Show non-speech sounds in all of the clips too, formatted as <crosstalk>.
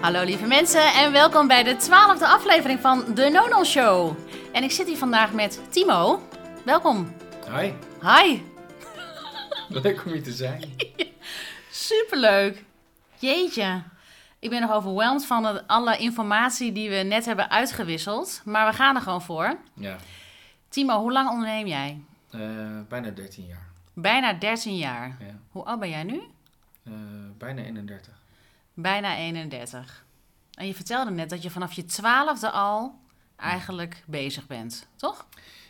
Hallo lieve mensen en welkom bij de twaalfde aflevering van de Nono Show. En ik zit hier vandaag met Timo. Welkom. Hi, Hi. <laughs> leuk om hier te zijn. <laughs> Superleuk. Jeetje. Ik ben nog overweldigd van alle informatie die we net hebben uitgewisseld. Maar we gaan er gewoon voor. Ja, Timo, hoe lang onderneem jij? eh, bijna 13 jaar. Bijna 13 jaar. Ja. Hoe oud ben jij nu? Eh, bijna 31. Bijna 31. En je vertelde net dat je vanaf je twaalfde al eigenlijk bezig bent, toch?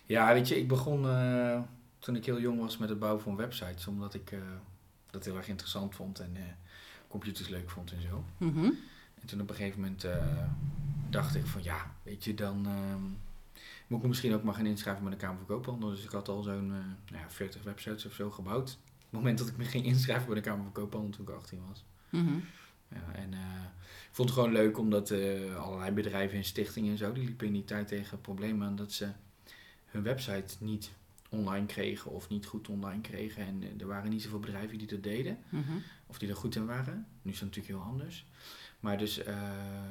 Ja, weet je, ik begon eh, toen ik heel jong was met het bouwen van websites, omdat ik eh, dat heel erg interessant vond en eh, computers leuk vond en zo. Mhm. En toen op een gegeven moment dacht ik van ja, weet je, dan ehm, moet ik me misschien ook maar gaan inschrijven bij de Kamer van Koophandel. Dus ik had al zo'n nou ja, 40 websites of zo gebouwd. Op het moment dat ik me ging inschrijven bij de Kamer van Koophandel toen ik 18 was. Mhm. Ja, en eh, ik vond het gewoon leuk omdat eh, allerlei bedrijven en stichtingen en zo, die liepen in die tijd tegen problemen aan dat ze hun website niet online kregen of niet goed online kregen. En eh, er waren niet zoveel bedrijven die dat deden, Mhm. of die er goed in waren. Nu is dat natuurlijk heel anders. Maar dus,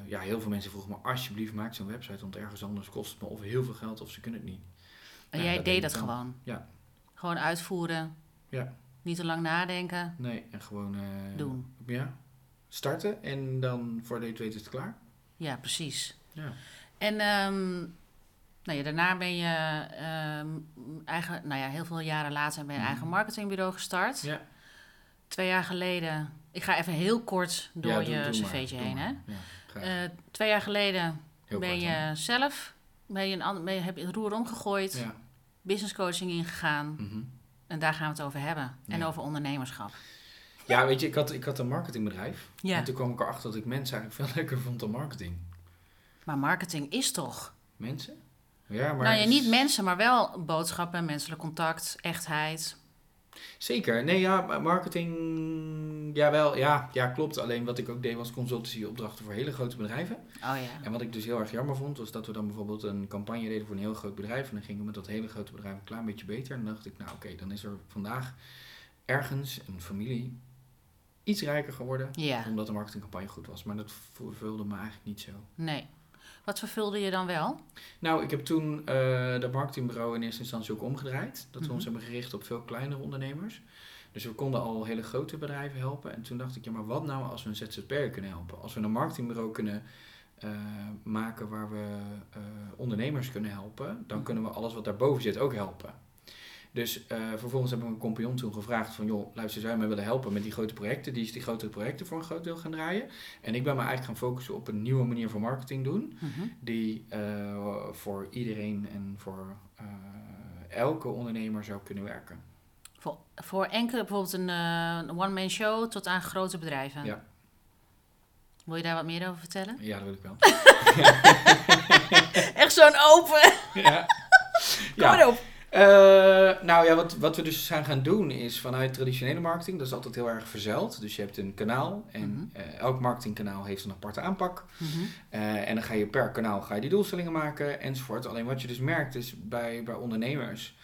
ja, heel veel mensen vroegen me, alsjeblieft maak zo'n website, want ergens anders kost het me of heel veel geld of ze kunnen het niet. En jij dat deed dat gewoon? Ja. Gewoon uitvoeren? Ja. Niet te lang nadenken? Nee, en gewoon Doen. Ja, starten en dan voor de je het weet is het klaar. Ja, precies. Ja. En ehm, nou ja, daarna ben je ehm, eigen, nou ja, heel veel jaren later ben je Mhm. eigen marketingbureau gestart. Ja. Twee jaar geleden, ik ga even heel kort door Ja, doe- je doe cv'tje heen. Hè? Ja. Eh, twee jaar geleden Heel ben kort, je hè? zelf, ben je een, ben je, heb je het roer omgegooid, Ja. business coaching ingegaan. mhm. En daar gaan we het over hebben. En over ondernemerschap. Ja, weet je, ik had, ik had een marketingbedrijf. Ja, En toen kwam ik erachter dat ik mensen eigenlijk veel <laughs> leuker vond dan marketing. maar marketing is toch? Mensen? Ja, maar... nou ja, niet mensen, maar wel boodschappen, menselijk contact, echtheid. Zeker. Nee, ja, marketing... Ja, wel. Ja, ja, klopt. Alleen wat ik ook deed was consultancy-opdrachten voor hele grote bedrijven. Oh ja. En wat ik dus heel erg jammer vond, was dat we dan bijvoorbeeld een campagne deden voor een heel groot bedrijf. En dan gingen we met dat hele grote bedrijf een klein beetje beter. En dan dacht ik, nou oké, dan is er vandaag ergens een familie iets rijker geworden. Ja, Omdat de marketingcampagne goed was. Maar dat vervulde me eigenlijk niet zo. nee. Wat vervulde je dan wel? Nou, ik heb toen eh dat marketingbureau in eerste instantie ook omgedraaid. Dat we Mhm. ons hebben gericht op veel kleinere ondernemers. Dus we konden al hele grote bedrijven helpen. En toen dacht ik, ja, maar wat nou als we een ZZP'er kunnen helpen? Als we een marketingbureau kunnen eh, maken waar we eh, ondernemers kunnen helpen, dan Mhm. kunnen we alles wat daarboven zit ook helpen. Dus eh, vervolgens hebben we een compagnon toen gevraagd van, joh, luister, zou je mij willen helpen met die grote projecten? Die is die grotere projecten voor een groot deel gaan draaien. En ik ben me eigenlijk gaan focussen op een nieuwe manier van marketing doen Mhm. die eh, voor iedereen en voor eh, elke ondernemer zou kunnen werken. Voor, voor enkele, bijvoorbeeld een, one-man show tot aan grote bedrijven. Ja. Wil je daar wat meer over vertellen? Ja, dat wil ik wel. <laughs> Echt zo'n open. ja. Kom maar op. Eh, nou ja, wat, wat we dus zijn gaan doen is vanuit traditionele marketing, dat is altijd heel erg verzeld. Dus je hebt een kanaal en Mhm. eh, elk marketingkanaal heeft een aparte aanpak. Mhm. Eh, en dan ga je per kanaal ga je die doelstellingen maken enzovoort. Alleen wat je dus merkt is bij, bij ondernemers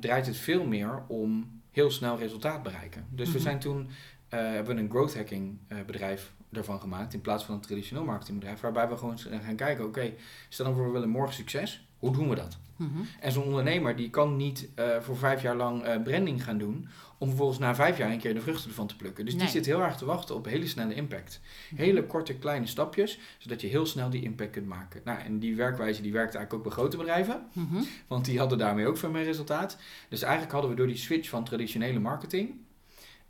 draait het veel meer om heel snel resultaat bereiken. Dus we Mhm. zijn toen hebben we een growth hacking bedrijf ervan gemaakt in plaats van een traditioneel marketingbedrijf. Waarbij we gewoon gaan kijken, oké, stel dan voor we willen morgen succes. Hoe doen we dat? Mhm. En zo'n ondernemer die kan niet eh, voor vijf jaar lang eh, branding gaan doen. Om vervolgens na vijf jaar een keer de vruchten ervan te plukken. Dus Nee. die zit heel erg te wachten op hele snelle impact. Hele korte kleine stapjes, zodat je heel snel die impact kunt maken. Nou, en die werkwijze die werkte eigenlijk ook bij grote bedrijven. Mhm. Want die hadden daarmee ook veel meer resultaat. Dus eigenlijk hadden we door die switch van traditionele marketing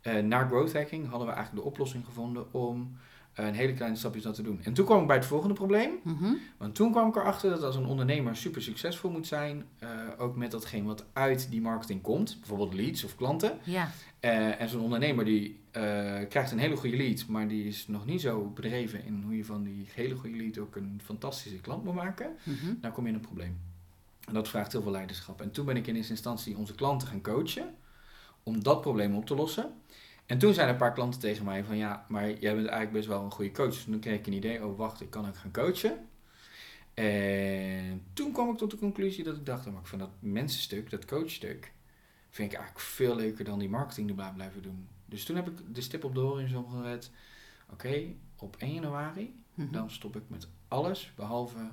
eh, naar growth hacking, hadden we eigenlijk de oplossing gevonden om een hele kleine stapjes dat te doen. En toen kwam ik bij het volgende probleem. Mhm. Want toen kwam ik erachter dat als een ondernemer super succesvol moet zijn, eh, ook met datgene wat uit die marketing komt, bijvoorbeeld leads of klanten. Ja. Eh, en zo'n ondernemer die eh, krijgt een hele goede lead, maar die is nog niet zo bedreven in hoe je van die hele goede lead ook een fantastische klant moet maken, Mhm. dan kom je in een probleem. En dat vraagt heel veel leiderschap. En toen ben ik in eerste instantie onze klanten gaan coachen om dat probleem op te lossen. En toen zijn er een paar klanten tegen mij van ja, maar jij bent eigenlijk best wel een goede coach. Dus toen kreeg ik een idee, oh wacht, ik kan ook gaan coachen. En toen kwam ik tot de conclusie dat ik dacht, oh, maar ik vind dat mensenstuk, dat coachstuk, vind ik eigenlijk veel leuker dan die marketing erbij blijven doen. Dus toen heb ik de stip op de horizon gezet. Oké, op 1 januari, Mhm. dan stop ik met alles behalve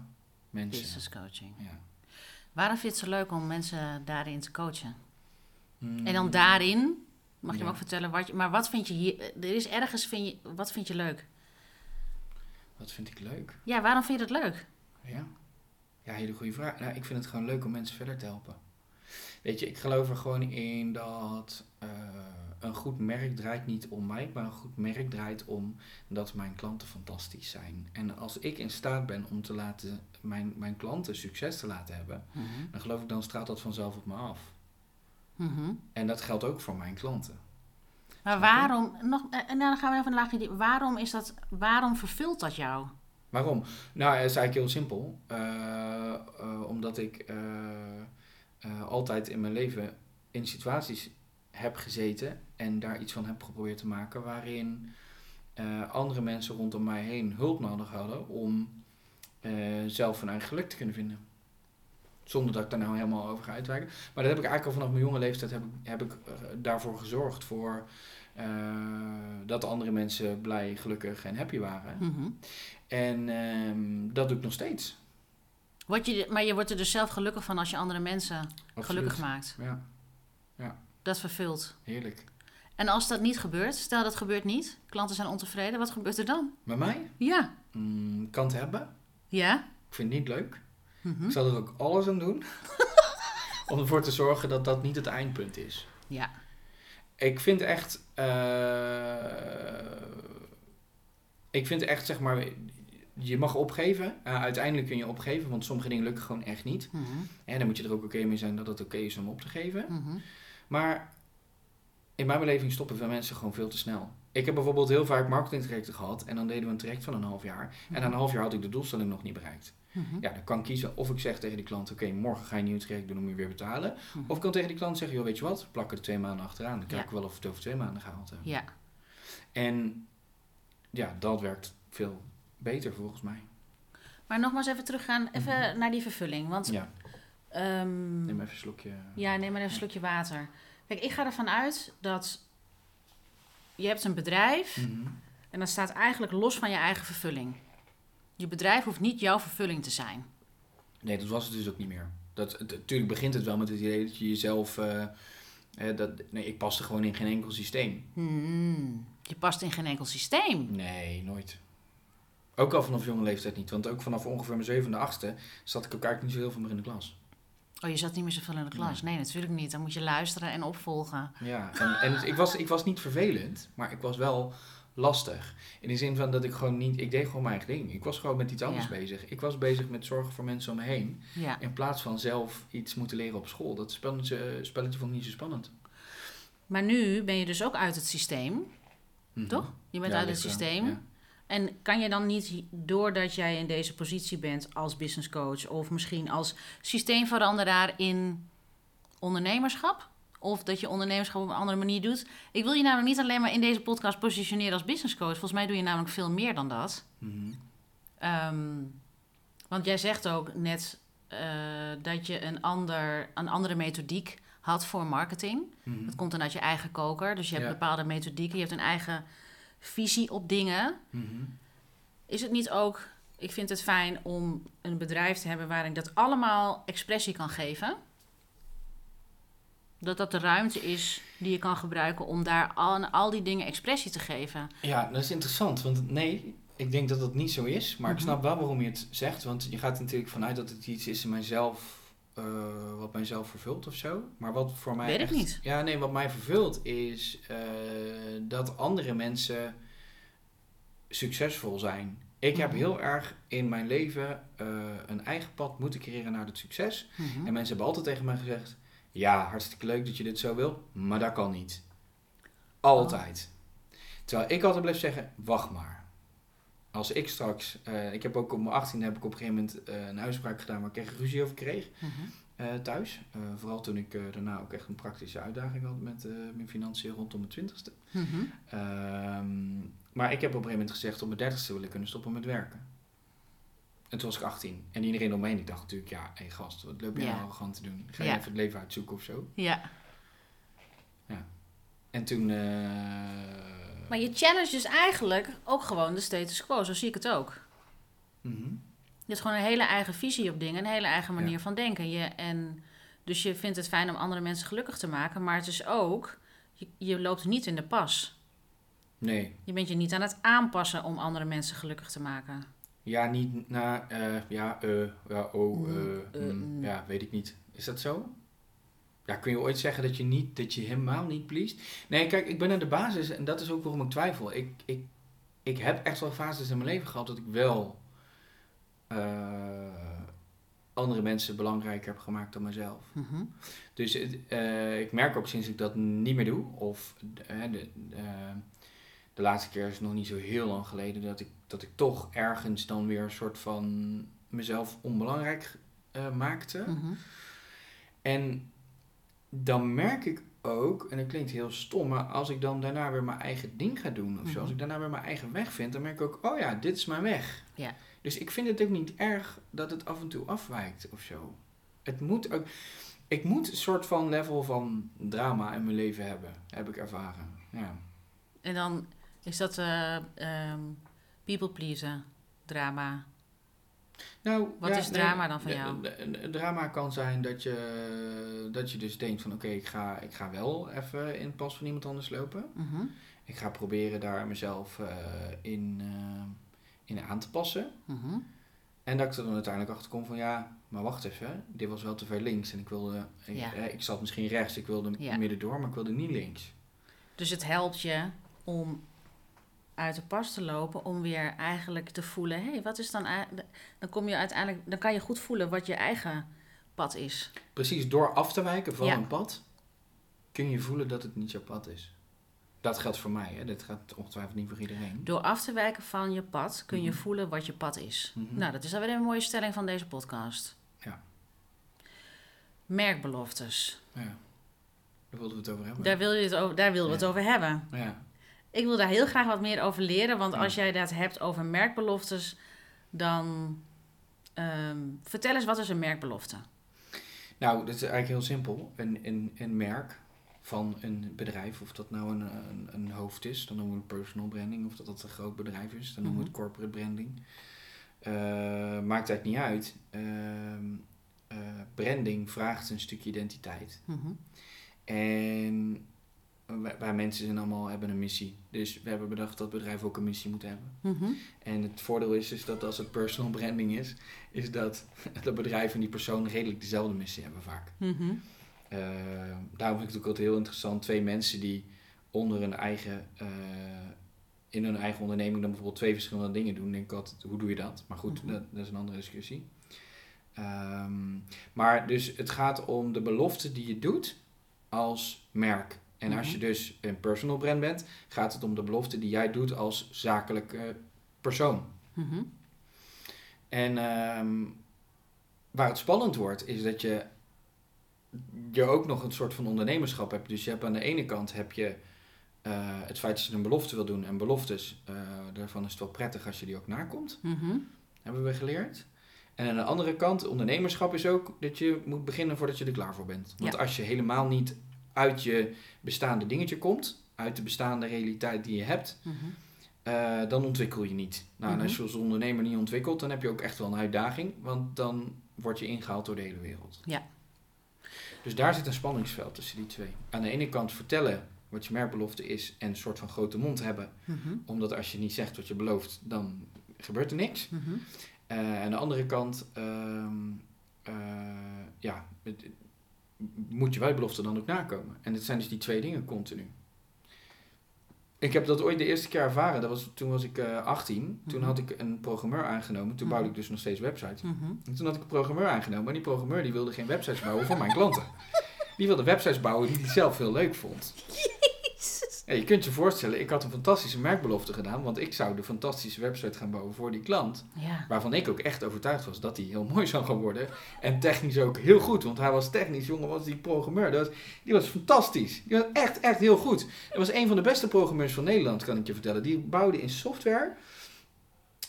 mensen. Business coaching. Ja. Waarom vind je het zo leuk om mensen daarin te coachen? Mm. En dan daarin, mag je Ja. me ook vertellen, wat je, maar wat vind je hier, er is ergens, vind je, wat vind je leuk? Wat vind ik leuk? Ja, waarom vind je dat leuk? Ja. Ja, hele goede vraag. Nou, ik vind het gewoon leuk om mensen verder te helpen. Weet je, ik geloof er gewoon in dat eh, een goed merk draait niet om mij, maar een goed merk draait om dat mijn klanten fantastisch zijn. En als ik in staat ben om te laten, mijn, mijn klanten succes te laten hebben, Mhm. dan geloof ik dan straalt dat vanzelf op me af. Mhm. En dat geldt ook voor mijn klanten. Maar waarom, nog, eh, en dan gaan we even een laagje, die- waarom is dat, waarom vervult dat jou? Waarom? Nou, het is eigenlijk heel simpel. Eh, eh, omdat ik altijd in mijn leven in situaties heb gezeten en daar iets van heb geprobeerd te maken waarin andere mensen rondom mij heen hulp nodig hadden om zelf hun eigen geluk te kunnen vinden. Zonder dat ik daar nou helemaal over ga uitwijken. Maar dat heb ik eigenlijk al vanaf mijn jonge leeftijd heb ik, heb ik eh, daarvoor gezorgd voor eh, dat andere mensen blij, gelukkig en happy waren. Mhm. En ehm, dat doe ik nog steeds. Word je, maar je wordt er dus zelf gelukkig van als je andere mensen Absoluut. gelukkig maakt. Ja, Dat vervult. heerlijk. En als dat niet gebeurt, stel dat gebeurt niet, klanten zijn ontevreden, wat gebeurt er dan? Met mij? Ja. Mm, kan het hebben. Ja? Ik vind het niet leuk. Mhm. Ik zal er ook alles aan doen. <laughs> om ervoor te zorgen dat dat niet het eindpunt is. Ja. Ik vind echt... eh, ik vind echt, zeg maar... Je mag opgeven. Eh, uiteindelijk kun je opgeven, want sommige dingen lukken gewoon echt niet. Mhm. En dan moet je er ook oké mee zijn dat het oké is om op te geven. Mhm. Maar in mijn beleving stoppen veel mensen gewoon veel te snel. Ik heb bijvoorbeeld heel vaak marketingtrajecten gehad en dan deden we een traject van een half jaar. En na een half jaar had ik de doelstelling nog niet bereikt. Mhm. Ja, dan kan ik kiezen of ik zeg tegen die klant, oké, morgen ga je een nieuw traject doen om je weer betalen. Mhm. Of ik kan tegen die klant zeggen, joh, weet je wat, plak er twee maanden achteraan. Dan kijk Ja. ik wel of we het over twee maanden gehaald hebben. Ja. En ja, dat werkt veel beter volgens mij. Maar nogmaals even teruggaan, even naar die vervulling. Want Mhm. Ja, ehm, neem even een slokje. Ja, neem maar even een slokje water. Kijk, ik ga ervan uit dat je hebt een bedrijf Mhm. en dat staat eigenlijk los van je eigen vervulling. Je bedrijf hoeft niet jouw vervulling te zijn. Nee, dat was het dus ook niet meer. Dat, natuurlijk begint het wel met het idee dat je jezelf... eh, dat, nee, ik paste gewoon in geen enkel systeem. Hmm, je past in geen enkel systeem. Nee, nooit. Ook al vanaf jonge leeftijd niet. Want ook vanaf ongeveer mijn zevende, achtste... zat ik ook eigenlijk niet zo heel veel meer in de klas. Oh, je zat niet meer zoveel in de klas. Nee, natuurlijk niet. Dan moet je luisteren en opvolgen. Ja, en, en het- ik, was, ik was niet vervelend, maar ik was wel lastig. In de zin van dat ik gewoon niet... Ik deed gewoon mijn eigen ding. Ik was gewoon met iets anders Ja. bezig. Ik was bezig met zorgen voor mensen om me heen. Ja. In plaats van zelf iets moeten leren op school. Dat spelletje, spelletje vond ik niet zo spannend. Maar nu ben je dus ook uit het systeem, Mhm. toch? Je bent Ja, uit het systeem. En kan je dan niet, doordat jij in deze positie bent als business coach of misschien als systeemveranderaar in ondernemerschap, of dat je ondernemerschap op een andere manier doet. Ik wil je namelijk niet alleen maar in deze podcast positioneren als business coach. Volgens mij doe je namelijk veel meer dan dat. Mhm. Ehm, want jij zegt ook net eh, dat je een, ander, een andere methodiek had voor marketing. Mhm. Dat komt dan uit je eigen koker. Dus je hebt Ja. bepaalde methodieken, je hebt een eigen visie op dingen. Mhm. Is het niet ook, ik vind het fijn om een bedrijf te hebben waarin dat allemaal expressie kan geven? Dat dat de ruimte is die je kan gebruiken om daar aan al die dingen expressie te geven. Ja, dat is interessant. Want nee, ik denk dat dat niet zo is. Maar ik Mhm. snap wel waarom je het zegt. Want je gaat er natuurlijk vanuit dat het iets is in mijzelf... eh, wat mijzelf vervult of zo. Maar wat voor mij Weet ik niet. Ja, nee, wat mij vervult is eh, dat andere mensen succesvol zijn. Ik heb Mhm. heel erg in mijn leven eh, een eigen pad moeten creëren naar het succes. Mhm. En mensen hebben altijd tegen mij gezegd: Ja, hartstikke leuk dat je dit zo wil, maar dat kan niet. Altijd. Terwijl ik altijd bleef zeggen: Wacht maar. Als ik straks, eh, ik heb ook op mijn 18 heb ik op een gegeven moment eh, een uitspraak gedaan waar ik echt ruzie over kreeg Mhm. eh, thuis. Vooral toen ik daarna ook echt een praktische uitdaging had met mijn financiën rondom mijn twintigste. Mhm. Ehm, maar ik heb op een gegeven moment gezegd: op mijn dertigste wil ik kunnen stoppen met werken. En toen was ik 18. En iedereen om me heen, die dacht natuurlijk, ja, hé gast, wat loop je Ja. nou arrogant te doen? Ga je Ja. even het leven uitzoeken of zo? Ja. En toen, eh, Maar je challenge dus eigenlijk ook gewoon de status quo. Zo zie ik het ook. mhm. Je hebt gewoon een hele eigen visie op dingen, een hele eigen manier Ja. van denken. Je, en, dus je vindt het fijn om andere mensen gelukkig te maken, maar het is ook, je, je loopt niet in de pas. Nee. Je bent je niet aan het aanpassen om andere mensen gelukkig te maken. Ja, niet na, eh, ja, eh, ja, oh, mm, mm. ja, weet ik niet. Is dat zo? Ja, kun je ooit zeggen dat je niet, dat je helemaal niet pleest? Nee, kijk, ik ben aan de basis en dat is ook waarom ik twijfel. Ik, ik, ik heb echt wel fases in mijn leven gehad dat ik wel eh, andere mensen belangrijk heb gemaakt dan mezelf. Mhm. Dus ik merk ook sinds ik dat niet meer doe, of de, de laatste keer is nog niet zo heel lang geleden, dat ik, dat ik toch ergens dan weer een soort van mezelf onbelangrijk eh, maakte. Mhm. En dan merk ik ook, en dat klinkt heel stom, maar als ik dan daarna weer mijn eigen ding ga doen of zo, Mhm. als ik daarna weer mijn eigen weg vind, dan merk ik ook, oh ja, dit is mijn weg. Ja. Dus ik vind het ook niet erg dat het af en toe afwijkt of zo. Het moet ook, ik moet een soort van level van drama in mijn leven hebben, heb ik ervaren. Ja. En dan is dat eh ehm, people pleasen, drama. Nou, Wat is drama dan van jou? de- drama kan zijn dat je, dat je dus denkt van oké, ik, ga, ik ga wel even in het pas van iemand anders lopen. Mhm. Ik ga proberen daar mezelf eh, in, eh, in aan te passen. Mhm. En dat ik er dan uiteindelijk achter kom van ja, maar wacht even, dit was wel te ver links. En ik wilde, ik, Ja. eh, ik zat misschien rechts, ik wilde Ja. midden door, maar ik wilde niet links. Dus het helpt je om uit de pas te lopen, om weer eigenlijk te voelen, hé, hey, wat is dan. Dan kom je uiteindelijk, dan kan je goed voelen wat je eigen pad is. Precies, door af te wijken van Ja. een pad, kun je voelen dat het niet jouw pad is. Dat geldt voor mij, hè? dit gaat ongetwijfeld niet voor iedereen. Door af te wijken van je pad kun je Mhm. voelen wat je pad is. Mhm. Nou, dat is alweer een mooie stelling van deze podcast. Ja. Merkbeloftes. Ja, daar wilden we het over hebben. Daar, wil je het over, daar wilden we het over hebben. Ja. Ik wil daar heel graag wat meer over leren. Want Ja. als jij dat hebt over merkbeloftes, dan ehm, vertel eens wat is een merkbelofte? Nou, dat is eigenlijk heel simpel. Een, een, een merk van een bedrijf, of dat nou een, een, een hoofd is, dan noemen we het personal branding, of dat dat een groot bedrijf is, dan noemen we het corporate branding. Eh, maakt eigenlijk niet uit. Ehm, eh, branding vraagt een stukje identiteit. Mhm. En wij, mensen zijn allemaal, hebben een missie. Dus we hebben bedacht dat bedrijven ook een missie moeten hebben. Mhm. En het voordeel is, is dat als het personal branding is, is dat <laughs> de bedrijven en die persoon redelijk dezelfde missie hebben vaak. Mhm. Eh, daarom vind ik het ook altijd heel interessant. Twee mensen die onder een eigen, eh, in hun eigen onderneming dan bijvoorbeeld twee verschillende dingen doen. Denk ik altijd, hoe doe je dat? Maar goed, Mhm. dat, dat is een andere discussie. Ehm, maar dus het gaat om de belofte die je doet als merk. En als Mhm. je dus een personal brand bent, gaat het om de belofte die jij doet als zakelijke persoon. Mhm. En ehm, waar het spannend wordt, is dat je, je ook nog een soort van ondernemerschap hebt. Dus je hebt aan de ene kant heb je eh, het feit dat je een belofte wil doen. En beloftes, eh, daarvan is het wel prettig als je die ook nakomt. Mhm. Hebben we geleerd. En aan de andere kant, ondernemerschap is ook dat je moet beginnen voordat je er klaar voor bent. Want Ja. als je helemaal niet uit je bestaande dingetje komt, uit de bestaande realiteit die je hebt, Mhm. eh, dan ontwikkel je niet. Nou, en als Mhm. je als ondernemer niet ontwikkelt, dan heb je ook echt wel een uitdaging, want dan word je ingehaald door de hele wereld. Ja. Dus daar zit een spanningsveld tussen die twee. Aan de ene kant vertellen wat je merkbelofte is en een soort van grote mond hebben, Mhm. omdat als je niet zegt wat je belooft, dan gebeurt er niks. Eh, aan de andere kant, ehm, eh, ja, het- moet je belofte dan ook nakomen. En het zijn dus die twee dingen continu. Ik heb dat ooit de eerste keer ervaren. Dat was, toen was ik eh 18. Toen Mhm. had ik een programmeur aangenomen. Toen Mhm. bouwde ik dus nog steeds websites. Mhm. En toen had ik een programmeur aangenomen. En die programmeur die wilde geen websites bouwen voor mijn klanten. <laughs> Die wilde websites bouwen die hij zelf heel leuk vond. Ja, je kunt je voorstellen, ik had een fantastische merkbelofte gedaan. Want ik zou de fantastische website gaan bouwen voor die klant. Ja. Waarvan ik ook echt overtuigd was dat hij heel mooi zou gaan worden. En technisch ook heel goed. Want hij was technisch, jongen, was die programmeur. Dat was, die was fantastisch. Die was echt, echt heel goed. Hij was een van de beste programmeurs van Nederland, kan ik je vertellen. Die bouwde in software.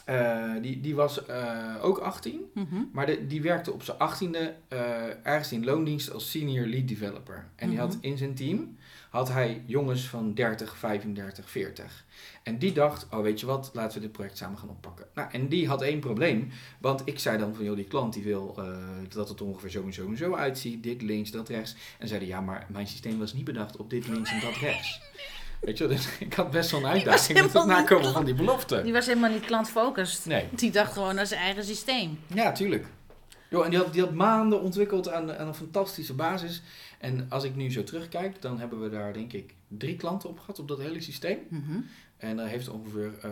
Eh, die, die was eh, ook 18. Mhm. Maar de, die werkte op zijn 18e eh, ergens in loondienst als senior lead developer. En die had Mhm. in zijn team had hij jongens van 30, 35, 40. En die dacht, oh weet je wat, laten we dit project samen gaan oppakken. Nou, en die had één probleem, want ik zei dan van, joh, die klant die wil uh, dat het ongeveer zo en zo en zo uitziet, dit links, dat rechts. En zeiden, ja, maar mijn systeem was niet bedacht op dit links en dat rechts. <laughs> Weet je, dus <laughs> ik had best wel een uitdaging met het nakomen van die belofte. Die was helemaal niet klantfocust. Nee. Die dacht gewoon aan zijn eigen systeem. Ja, tuurlijk. Jo, en die had, die had maanden ontwikkeld aan, aan een fantastische basis. En als ik nu zo terugkijk, dan hebben we daar denk ik drie klanten op gehad op dat hele systeem. Mhm. En dat heeft ongeveer uh,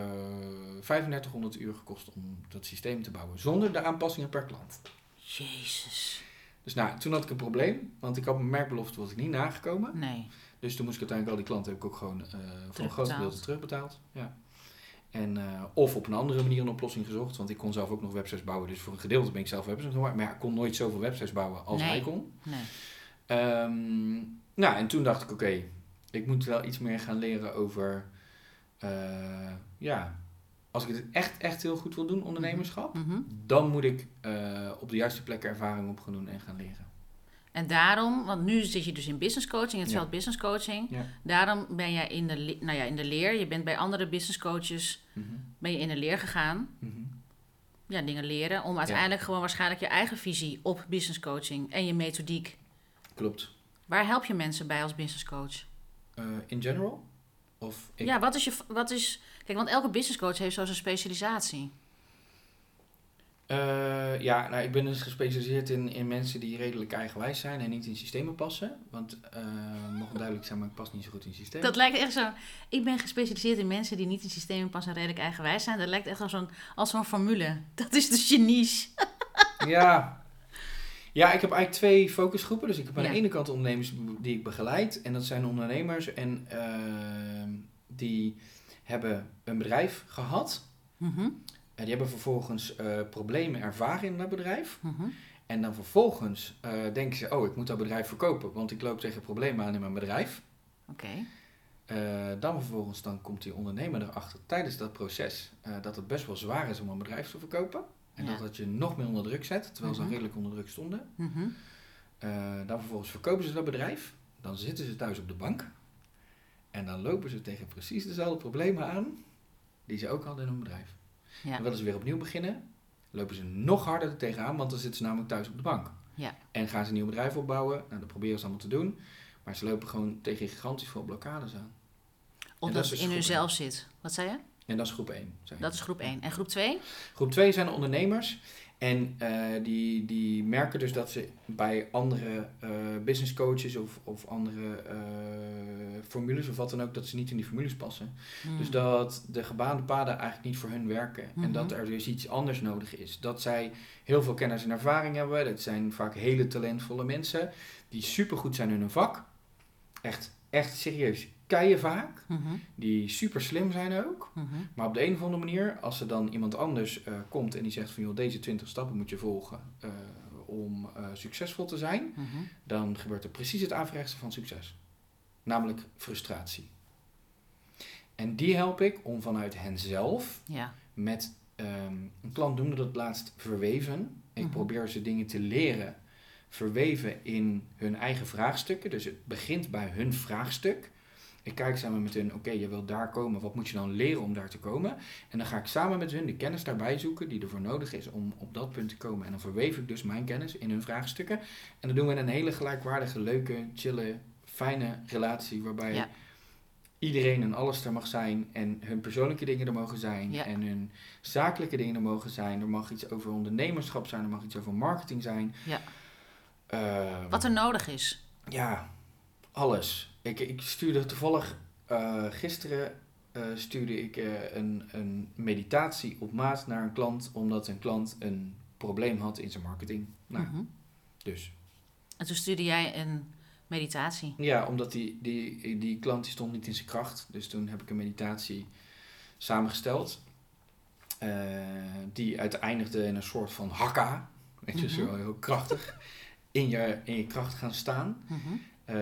3500 uur gekost om dat systeem te bouwen. Zonder de aanpassingen per klant. Jezus. Dus nou, toen had ik een probleem. Want ik had mijn merkbelofte was ik niet nagekomen. Nee. Dus toen moest ik uiteindelijk al die klanten heb ik ook gewoon uh, voor een groot gedeelte terugbetaald. Ja. En, uh, of op een andere manier een oplossing gezocht. Want ik kon zelf ook nog websites bouwen. Dus voor een gedeelte ben ik zelf websites gemaakt. Maar ja, ik kon nooit zoveel websites bouwen als Nee. hij kon. Nee. Ehm, nou, en toen dacht ik, oké, ik moet wel iets meer gaan leren over, eh, ja, als ik het echt, echt heel goed wil doen, ondernemerschap, Mhm. dan moet ik eh, op de juiste plekken ervaring op gaan doen en gaan leren. En daarom, want nu zit je dus in business coaching, het Ja. veld business coaching. Ja. Daarom ben jij in de, nou ja, in de leer. Je bent bij andere business coaches Mhm, ben je in de leer gegaan. mhm. Ja, dingen leren. Om uiteindelijk gewoon waarschijnlijk je eigen visie op business coaching en je methodiek. Klopt. Waar help je mensen bij als business coach? Eh, in general? Of ik, Ja, wat is je. Wat is, kijk, want elke business coach heeft zo zijn specialisatie. Eh, ja, nou, ik ben dus gespecialiseerd in, in mensen die redelijk eigenwijs zijn en niet in systemen passen. Want, eh mocht duidelijk zijn, maar ik pas niet zo goed in systemen. Dat lijkt echt zo. Ik ben gespecialiseerd in mensen die niet in systemen passen en redelijk eigenwijs zijn. Dat lijkt echt als zo'n, als zo'n formule. <laughs> Dat is dus je niche. <laughs> Ja. Ja, ik heb eigenlijk twee focusgroepen. Dus ik heb aan Ja. de ene kant ondernemers die ik begeleid. En dat zijn ondernemers en ehm, die hebben een bedrijf gehad. Mhm, die hebben vervolgens eh, problemen ervaren in dat bedrijf. mhm. En dan vervolgens eh, denken ze, oh, ik moet dat bedrijf verkopen. Want ik loop tegen problemen aan in mijn bedrijf. Oké. Eh, dan vervolgens dan komt die ondernemer erachter tijdens dat proces eh, dat het best wel zwaar is om een bedrijf te verkopen. En Ja. dat het je nog meer onder druk zet, terwijl ze al Mhm. redelijk onder druk stonden. Mhm. Eh, dan vervolgens verkopen ze dat bedrijf. Dan zitten ze thuis op de bank. En dan lopen ze tegen precies dezelfde problemen aan die ze ook hadden in hun bedrijf. Ja. En willen ze weer opnieuw beginnen, lopen ze nog harder er tegenaan, want dan zitten ze namelijk thuis op de bank. Ja. En gaan ze een nieuw bedrijf opbouwen. Nou, dat proberen ze allemaal te doen. Maar ze lopen gewoon tegen gigantisch veel blokkades aan. Of dat dat is het dus in hunzelf zit. Wat zei je? En dat is groep 1. Dat is groep 1. En groep 2? Groep 2 zijn ondernemers. En eh, die, die merken dus dat ze bij andere eh, business coaches of, of andere eh, formules of wat dan ook, dat ze niet in die formules passen. Hmm. Dus dat de gebaande paden eigenlijk niet voor hun werken. En dat er dus iets anders nodig is. Dat zij heel veel kennis en ervaring hebben. Dat zijn vaak hele talentvolle mensen die supergoed zijn in hun vak. Echt, echt serieus keien vaak. Mhm, Die super slim zijn ook. mhm. Maar op de een of andere manier, als er dan iemand anders eh, komt en die zegt van joh, deze 20 stappen moet je volgen eh, om eh, succesvol te zijn, Mhm. dan gebeurt er precies het averechtste van succes. Namelijk frustratie. En die help ik om vanuit henzelf Ja. met ehm, een klant noemde dat laatst verweven. Ik probeer ze dingen te leren verweven in hun eigen vraagstukken. Dus het begint bij hun vraagstuk. Ik kijk samen met hun, oké, je wilt daar komen, wat moet je dan leren om daar te komen? En dan ga ik samen met hun de kennis daarbij zoeken die ervoor nodig is om op dat punt te komen. En dan verweef ik dus mijn kennis in hun vraagstukken. En dan doen we een hele gelijkwaardige, leuke, chille, fijne relatie waarbij Ja. iedereen en alles er mag zijn en hun persoonlijke dingen er mogen zijn Ja. en hun zakelijke dingen er mogen zijn. Er mag iets over ondernemerschap zijn, er mag iets over marketing zijn. Ja. Eh, Wat er nodig is. ja, alles. Ik, ik stuurde toevallig eh, gisteren eh, stuurde ik eh, een, een meditatie op maat naar een klant, omdat een klant een probleem had in zijn marketing. Nou, Mhm. dus. En toen stuurde jij een meditatie. Ja, omdat die, die, die klant die stond niet in zijn kracht. Dus toen heb ik een meditatie samengesteld. die uiteindigde in een soort van hakka. Weet je, Mhm. zo heel krachtig. In je, in je kracht gaan staan. Mhm. Eh,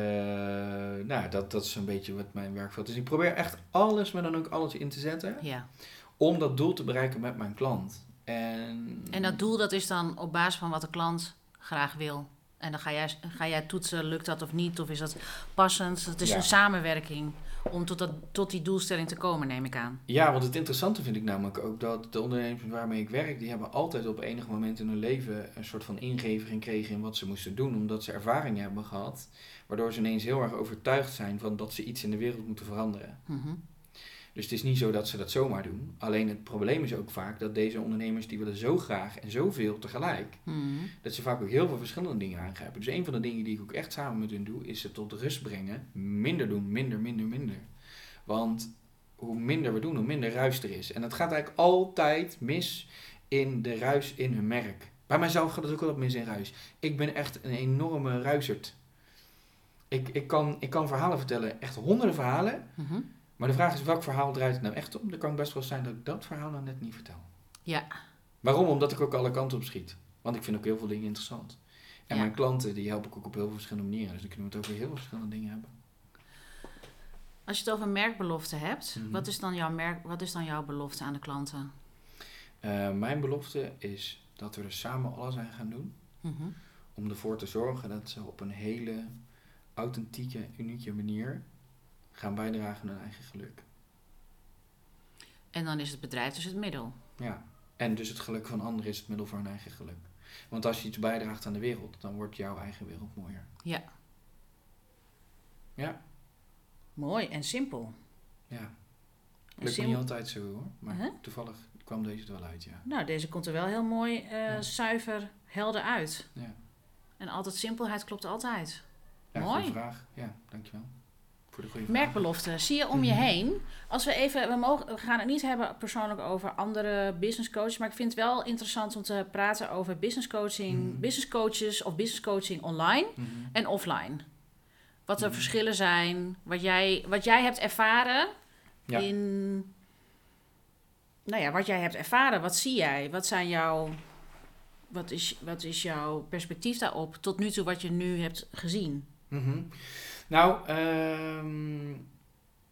nou, dat, dat is een beetje wat mijn werkveld is. Ik probeer echt alles, maar dan ook alles in te zetten. Ja. Om dat doel te bereiken met mijn klant. En, En dat doel dat is dan op basis van wat de klant graag wil. En dan ga jij, ga jij toetsen, lukt dat of niet? Of is dat passend? Het is Ja. een samenwerking om tot, dat, tot die doelstelling te komen, neem ik aan. Ja, want het interessante vind ik namelijk ook dat de ondernemers waarmee ik werk, die hebben altijd op enig moment in hun leven een soort van ingeving gekregen in wat ze moesten doen, omdat ze ervaring hebben gehad, waardoor ze ineens heel erg overtuigd zijn van dat ze iets in de wereld moeten veranderen. Mhm. Dus het is niet zo dat ze dat zomaar doen. Alleen het probleem is ook vaak dat deze ondernemers die willen zo graag en zoveel tegelijk, Mhm. dat ze vaak ook heel veel verschillende dingen aangrijpen. Dus een van de dingen die ik ook echt samen met hun doe, is ze tot rust brengen. Minder doen, minder, minder, minder. Want hoe minder we doen, hoe minder ruis er is. En het gaat eigenlijk altijd mis in de ruis in hun merk. Bij mijzelf gaat het ook altijd mis in ruis. Ik ben echt een enorme ruisert. Ik, ik, kan, ik kan verhalen vertellen, echt honderden verhalen. Mhm. Maar de vraag is, welk verhaal draait het nou echt om? Dan kan het best wel zijn dat ik dat verhaal nou net niet vertel. Ja. Waarom? Omdat ik ook alle kanten op schiet. Want ik vind ook heel veel dingen interessant. En Ja. mijn klanten, die help ik ook op heel veel verschillende manieren. Dus dan kunnen we het over heel veel verschillende dingen hebben. Als je het over merkbelofte hebt, Mhm. wat, is dan jouw merk, wat is dan jouw belofte aan de klanten? Eh, mijn belofte is dat we er samen alles aan gaan doen. Mhm. Om ervoor te zorgen dat ze op een hele authentieke, unieke manier gaan bijdragen aan hun eigen geluk. En dan is het bedrijf dus het middel. Ja. En dus het geluk van anderen is het middel voor hun eigen geluk. Want als je iets bijdraagt aan de wereld, dan wordt jouw eigen wereld mooier. Ja. Ja, Mooi en simpel. ja. Lukt niet altijd zo hoor. Maar Huh? toevallig kwam deze er wel uit, ja. Nou, deze komt er wel heel mooi, eh, Ja. zuiver, helder uit. Ja. En altijd simpelheid klopt altijd. Ja, Mooi. goede vraag. Ja, dankjewel. Voor de goede vraag. Merkbelofte, zie je om je Mhm. heen. Als we even, we, mogen, we gaan het niet hebben persoonlijk over andere business coaches, maar ik vind het wel interessant om te praten over business coaching, Mhm. business coaches of business coaching online Mhm. en offline. Wat de verschillen zijn, wat jij, wat jij hebt ervaren Ja. in. Nou ja, wat jij hebt ervaren, wat zie jij? Wat zijn jouw. Wat is, wat is jouw perspectief daarop tot nu toe wat je nu hebt gezien? Mhm. Nou, ehm,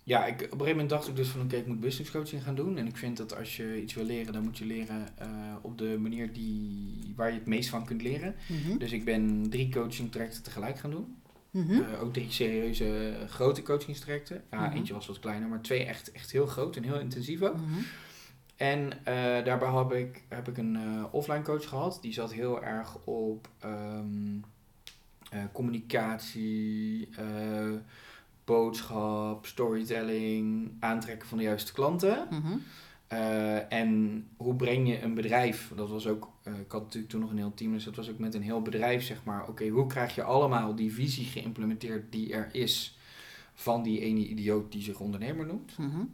ja, ik, op een gegeven moment dacht ik dus van oké, ik moet business coaching gaan doen. En ik vind dat als je iets wil leren, dan moet je leren eh, op de manier die, waar je het meest van kunt leren. Mhm. Dus ik ben drie coaching trajecten tegelijk gaan doen. Mhm. Eh, ook drie serieuze eh, grote coachingstrajecten. Ja, Mhm. eentje was wat kleiner, maar twee echt, echt heel groot en heel intensief ook. En daarbij heb ik, heb ik een offline coach gehad. Die zat heel erg op ehm, eh, communicatie, eh, boodschap, storytelling, aantrekken van de juiste klanten. Eh, en hoe breng je een bedrijf, dat was ook, eh, ik had natuurlijk toen nog een heel team, dus dat was ook met een heel bedrijf, zeg maar. Oké, hoe krijg je allemaal die visie geïmplementeerd die er is van die ene idioot die zich ondernemer noemt? Mhm.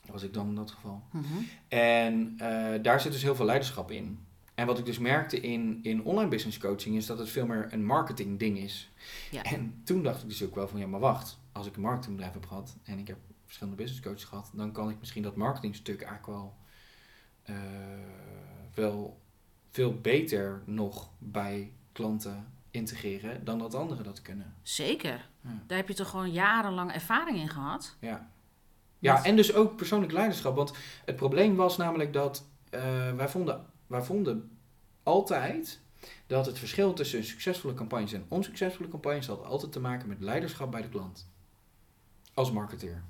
Dat was ik dan in dat geval. Mhm. En eh, daar zit dus heel veel leiderschap in. En wat ik dus merkte in, in online business coaching is dat het veel meer een marketing ding is. Ja. En toen dacht ik dus ook wel van ja, maar wacht, als ik een marketingbedrijf heb gehad en ik heb verschillende business coaches gehad, dan kan ik misschien dat marketingstuk eigenlijk wel, eh, wel veel beter nog bij klanten integreren dan dat anderen dat kunnen. Zeker. Ja. Daar heb je toch gewoon jarenlang ervaring in gehad? Ja. Ja, en dus ook persoonlijk leiderschap. Want het probleem was namelijk dat eh, wij, vonden, wij vonden altijd dat het verschil tussen succesvolle campagnes en onsuccesvolle campagnes had altijd te maken met leiderschap bij de klant. Als marketeer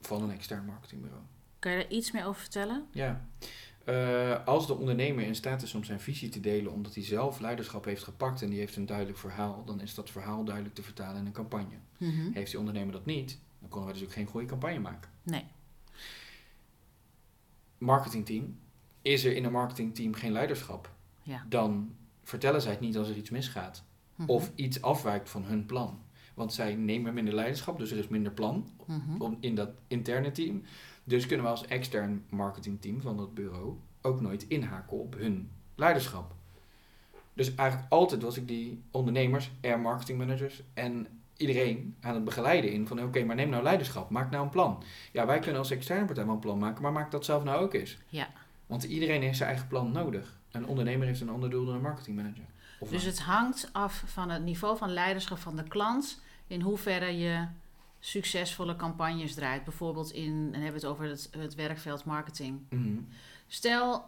van een extern marketingbureau. Kan je daar iets meer over vertellen? Ja. Eh, als de ondernemer in staat is om zijn visie te delen omdat hij zelf leiderschap heeft gepakt en die heeft een duidelijk verhaal, dan is dat verhaal duidelijk te vertalen in een campagne. Mhm. Heeft die ondernemer dat niet, dan konden wij dus ook geen goede campagne maken. Nee. marketingteam, is er in een marketingteam geen leiderschap, Ja. dan vertellen zij het niet als er iets misgaat Mhm. of iets afwijkt van hun plan. Want zij nemen minder leiderschap, dus er is minder plan Mhm. om- in dat interne team. Dus kunnen we als extern marketingteam van dat bureau ook nooit inhaken op hun leiderschap. Dus eigenlijk altijd was ik die ondernemers en marketingmanagers en iedereen aan het begeleiden in van oké, maar neem nou leiderschap, maak nou een plan. Ja, wij kunnen als externe partij wel een plan maken, maar maak dat zelf nou ook eens. Ja. Want iedereen heeft zijn eigen plan nodig. Een ondernemer heeft een ander doel dan een marketingmanager. Of Dus het hangt af van het niveau van leiderschap van de klant. In hoeverre je succesvolle campagnes draait. Bijvoorbeeld in, en hebben we het over het, het werkveld marketing. Mhm. Stel,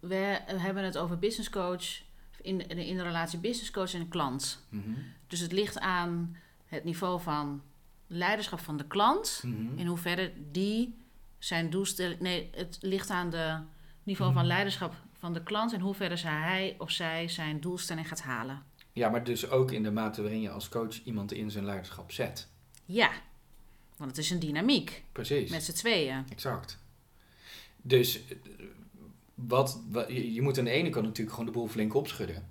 we hebben het over business coach. in, in, in de relatie business coach en klant. Mhm. Dus het ligt aan het niveau van leiderschap van de klant. Mhm. In hoeverre die zijn doelstelling. Nee, het ligt aan de niveau van Mhm. leiderschap van de klant. In hoeverre zij- hij of zij zijn doelstelling gaat halen. Ja, maar dus ook in de mate waarin je als coach iemand in zijn leiderschap zet. Ja, want het is een dynamiek Precies. met z'n tweeën. Exact. Dus eh, wat, wat, je, moet aan de ene kant natuurlijk gewoon de boel flink opschudden.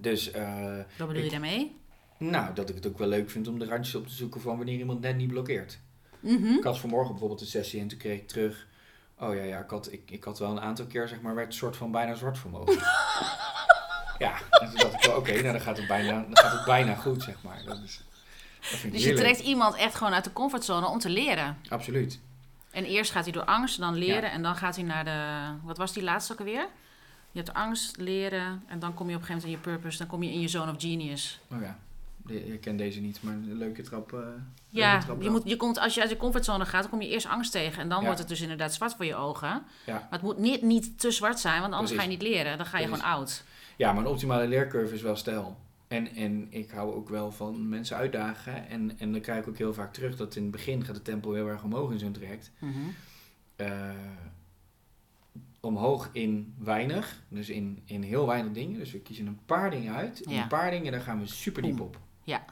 Dus, eh, Wat bedoel je daarmee? nou, dat ik het ook wel leuk vind om de randjes op te zoeken van wanneer iemand net niet blokkeert. Mhm. Ik had vanmorgen bijvoorbeeld een sessie en toen kreeg ik terug. Oh ja, ja ik, had, ik, ik had wel een aantal keer, zeg maar, werd een soort van bijna zwart voor me ogen. <laughs> ja, en toen dacht ik wel, oké, nou dan gaat, het bijna, dan gaat het bijna goed, zeg maar. Dat, is, dat vind ik Dus je trekt iemand echt gewoon uit de comfortzone om te leren. Absoluut. En eerst gaat hij door angst, dan leren. En dan gaat hij naar de... Wat was die laatste ook alweer? Je hebt angst, leren. En dan kom je op een gegeven moment in je purpose. Dan kom je in je zone of genius. Oh ja, ik ken deze niet, maar een leuke trap. eh, leuke Ja, trap je moet, je komt, als je uit je comfortzone gaat, dan kom je eerst angst tegen. En dan Ja. wordt het dus inderdaad zwart voor je ogen. Ja. Maar het moet niet, niet te zwart zijn, want anders Precies. ga je niet leren. Dan ga je Precies. gewoon oud. Ja, maar een optimale leercurve is wel stijl. En, en ik hou ook wel van mensen uitdagen. En, en dan krijg ik ook heel vaak terug dat in het begin gaat het tempo heel erg omhoog in zo'n traject. Mhm. Eh, omhoog in weinig, dus in, in heel weinig dingen. Dus we kiezen een paar dingen uit. En Ja. een paar dingen, daar gaan we super diep op. Ja.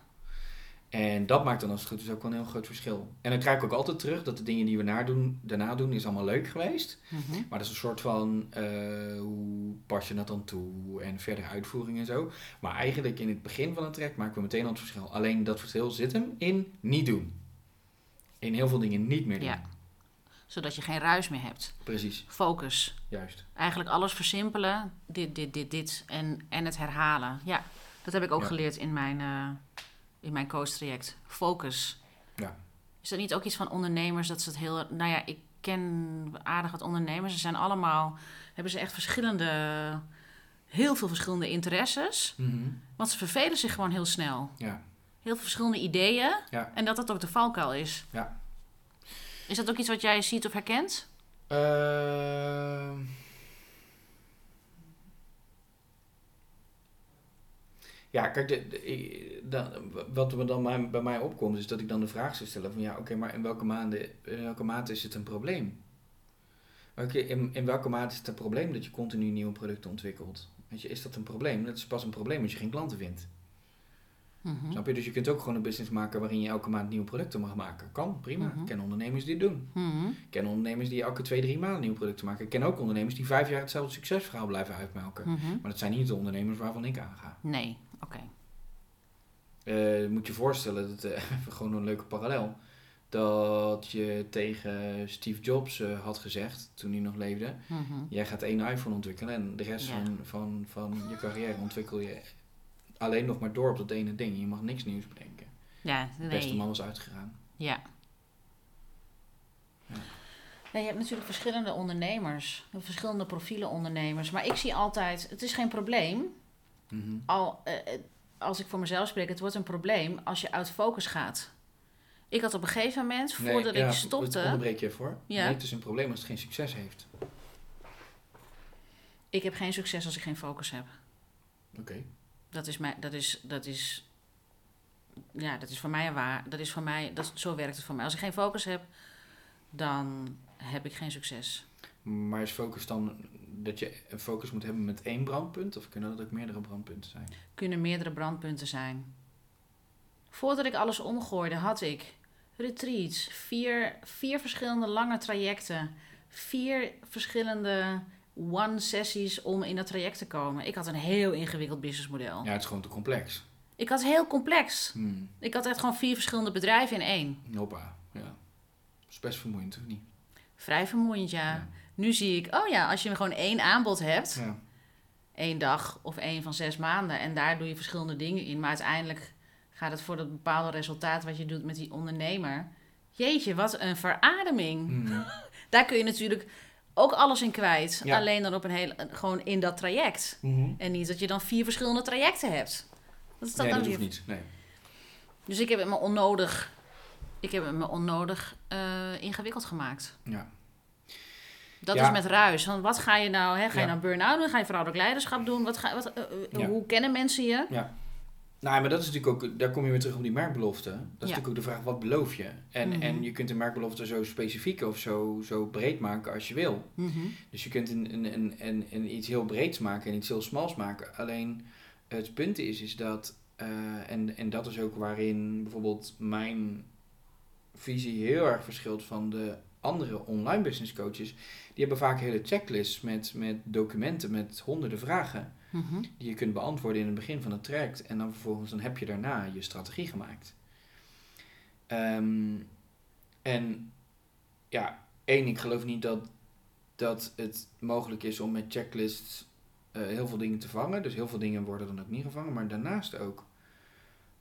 En dat maakt dan als het goed is ook wel een heel groot verschil. En dan krijg ik ook altijd terug dat de dingen die we na doen, daarna doen, is allemaal leuk geweest. Mhm. Maar dat is een soort van, eh, hoe pas je dat dan toe en verdere uitvoering en zo. Maar eigenlijk in het begin van het traject maken we meteen al het verschil. Alleen dat verschil zit hem in niet doen. In heel veel dingen niet meer doen. Ja. Zodat je geen ruis meer hebt. Precies, Focus. juist. Eigenlijk alles versimpelen. Dit, dit, dit, dit. En, en het herhalen. Ja, dat heb ik ook Ja. geleerd in mijn, eh in mijn coach-traject. Focus. Ja. Is dat niet ook iets van ondernemers dat ze het heel... Nou ja, ik ken aardig wat ondernemers. Ze zijn allemaal... Hebben ze echt verschillende... Heel veel verschillende interesses. Mhm. Want ze vervelen zich gewoon heel snel. Ja. Heel veel verschillende ideeën. Ja. En dat dat ook de valkuil is. Ja. Is dat ook iets wat jij ziet of herkent? Ehm. Ja, kijk, de, wat er dan bij, bij mij opkomt, is dat ik dan de vraag zou stellen van ja, oké, maar in welke, maanden, in welke mate is het een probleem? Oké, in, in welke mate is het een probleem dat je continu nieuwe producten ontwikkelt? Weet je, is dat een probleem? Dat is pas een probleem als je geen klanten vindt. Mhm. Snap je? Dus je kunt ook gewoon een business maken waarin je elke maand nieuwe producten mag maken. Kan, prima. Mhm. Ik ken ondernemers die het doen. Mhm. Ik ken ondernemers die elke twee, drie maanden nieuwe producten maken. Ik ken ook ondernemers die vijf jaar hetzelfde succesverhaal blijven uitmelken. Mhm. Maar dat zijn niet de ondernemers waarvan ik aanga. Nee, oké. Eh moet je voorstellen, dat, eh, <laughs> even gewoon een leuke parallel. Dat je tegen Steve Jobs eh, had gezegd, toen hij nog leefde... Mhm. Jij gaat één iPhone ontwikkelen en de rest Ja. van, van, van je carrière ontwikkel je alleen nog maar door op dat ene ding. Je mag niks nieuws bedenken. Ja, De beste nee. man was uitgegaan. Ja. Ja. Ja, je hebt natuurlijk verschillende ondernemers, verschillende profielen ondernemers. Maar ik zie altijd, het is geen probleem. Mhm. Al, eh, eh, als ik voor mezelf spreek, het wordt een probleem als je uit focus gaat. Ik had op een gegeven moment, Nee, voordat ja, ik stopte, onderbreek je even hoor. Ja. Nee, het is een probleem als het geen succes heeft. ik heb geen succes als ik geen focus heb. Oké. Dat is, mij, dat is, dat is, ja, dat is voor mij een waar. Dat is voor mij, dat, zo werkt het voor mij. Als ik geen focus heb, dan heb ik geen succes. Maar is focus dan dat je een focus moet hebben met één brandpunt? Of kunnen dat ook meerdere brandpunten zijn? kunnen meerdere brandpunten zijn. Voordat ik alles omgooide, had ik retreats, vier, vier verschillende lange trajecten, vier verschillende one-sessies om in dat traject te komen. Ik had een heel ingewikkeld businessmodel. Ja, het is gewoon te complex. Ik had heel complex. Hmm. Ik had echt gewoon vier verschillende bedrijven in één. Hoppa, ja. Dat is best vermoeiend, of niet? Vrij vermoeiend, ja. Ja. Nu zie ik, oh ja, als je gewoon één aanbod hebt, Ja. één dag of één van zes maanden, en daar doe je verschillende dingen in, maar uiteindelijk gaat het voor dat bepaalde resultaat wat je doet met die ondernemer. Jeetje, wat een verademing. Hmm. <laughs> Daar kun je natuurlijk ook alles in kwijt. Ja. Alleen dan op een hele, gewoon in dat traject. Mhm. En niet dat je dan vier verschillende trajecten hebt. Wat is dat Nee, dan dat hoeft niet. Nee. Dus ik heb het me onnodig, ik heb het me onnodig eh, ingewikkeld gemaakt. Ja. Dat Ja. is met ruis. Want wat ga je nou? Hè? Ga je Ja. nou burn-out doen? Ga je veranderlijk leiderschap doen? Wat ga, wat, eh, eh, Ja. Hoe kennen mensen je? Nou, maar dat is natuurlijk ook, daar kom je weer terug op die merkbelofte. Dat is Ja. natuurlijk ook de vraag, wat beloof je? En, Mhm. en je kunt een merkbelofte zo specifiek of zo, zo breed maken als je wil. Mhm. Dus je kunt een, een, een, een, een iets heel breeds maken en iets heel smals maken. Alleen het punt is, is dat, eh, en, en dat is ook waarin bijvoorbeeld mijn visie heel erg verschilt van de andere online business coaches. Die hebben vaak hele checklists met, met documenten, met honderden vragen Mhm. die je kunt beantwoorden in het begin van het traject. En dan vervolgens dan heb je daarna je strategie gemaakt. Ehm, en ja, één, ik geloof niet dat, dat het mogelijk is om met checklists eh, heel veel dingen te vangen. Dus heel veel dingen worden dan ook niet gevangen. Maar daarnaast ook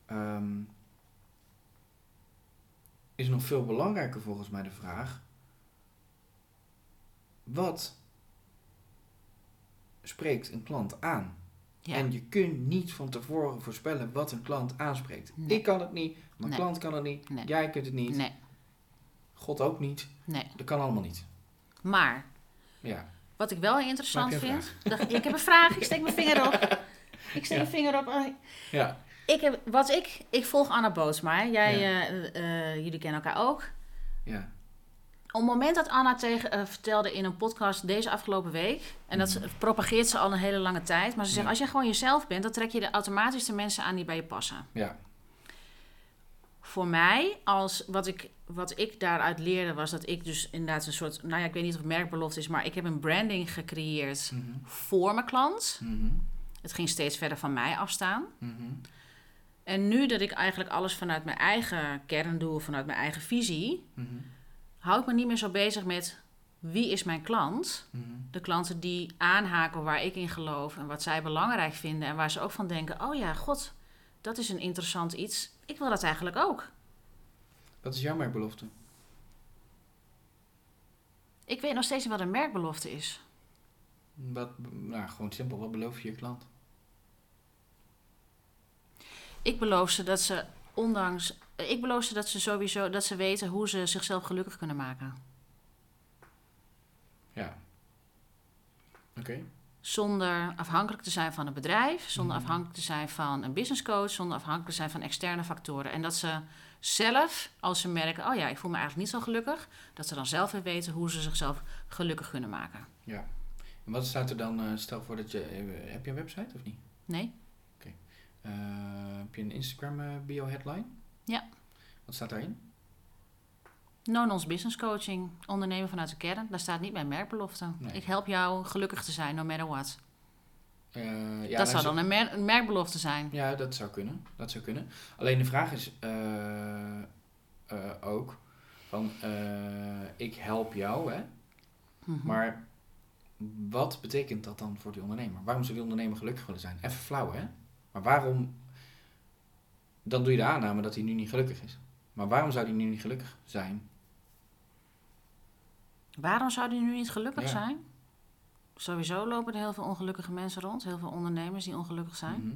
ehm, is nog veel belangrijker volgens mij de vraag. Wat spreekt een klant aan? Ja. En je kunt niet van tevoren voorspellen wat een klant aanspreekt. Nee. Ik kan het niet, mijn Nee. klant kan het niet, Nee. jij kunt het niet, God ook niet. nee. Dat kan allemaal niet. Maar Ja. wat ik wel interessant vind. Dacht, ik heb een vraag, ik steek mijn vinger op. <laughs> Ik steek Ja. mijn vinger op. Ah, Ja. Ik, heb, wat ik, ik volg Anna Bootsma. Jij, Ja. eh, eh, jullie kennen elkaar ook. Ja. Op het moment dat Anna tegen, eh, vertelde in een podcast deze afgelopen week, en dat ze, propageert ze al een hele lange tijd, maar ze zegt. Ja. als jij gewoon jezelf bent, dan trek je de automatisch de mensen aan die bij je passen. Ja. Voor mij, als wat ik, wat ik daaruit leerde, was dat ik dus inderdaad een soort, nou ja, ik weet niet of het merkbelofte is, maar ik heb een branding gecreëerd Mhm. voor mijn klant. Mhm. Het ging steeds verder van mij afstaan. Mhm. En nu dat ik eigenlijk alles vanuit mijn eigen kern doe, vanuit mijn eigen visie. Hou ik me niet meer zo bezig met wie is mijn klant. Mhm. De klanten die aanhaken waar ik in geloof en wat zij belangrijk vinden en waar ze ook van denken: oh ja, god, dat is een interessant iets. Ik wil dat eigenlijk ook. Wat is jouw merkbelofte? Ik weet nog steeds niet wat een merkbelofte is. Wat, nou, gewoon simpel. Wat beloof je je klant? Ik beloof ze dat ze, ondanks. Ik beloof ze dat ze sowieso dat ze weten hoe ze zichzelf gelukkig kunnen maken. Ja. Oké. Zonder afhankelijk te zijn van een bedrijf, zonder Mhm. afhankelijk te zijn van een business coach, zonder afhankelijk te zijn van externe factoren. En dat ze zelf, als ze merken, oh ja, ik voel me eigenlijk niet zo gelukkig, dat ze dan zelf weer weten hoe ze zichzelf gelukkig kunnen maken. Ja. En wat staat er dan, eh, stel voor dat je, eh, heb je een website of niet? Nee? Eh, heb je een Instagram bio headline? Ja. Wat staat daarin? Non-ons business coaching, ondernemen vanuit de kern, daar staat niet mijn merkbelofte. Nee. Ik help jou gelukkig te zijn, no matter what. Eh, ja, dat nou, zou zo- dan een, mer- een merkbelofte zijn. Ja, dat zou kunnen. Dat zou kunnen. Alleen de vraag is eh, eh, ook van ik help jou, hè? Mhm. Maar wat betekent dat dan voor die ondernemer? Waarom zou die ondernemer gelukkig willen zijn? Even flauw, hè? Maar waarom? Dan doe je de aanname dat hij nu niet gelukkig is. Maar waarom zou hij nu niet gelukkig zijn? Waarom zou die nu niet gelukkig Ja. zijn? Sowieso lopen er heel veel ongelukkige mensen rond, heel veel ondernemers die ongelukkig zijn. Mhm.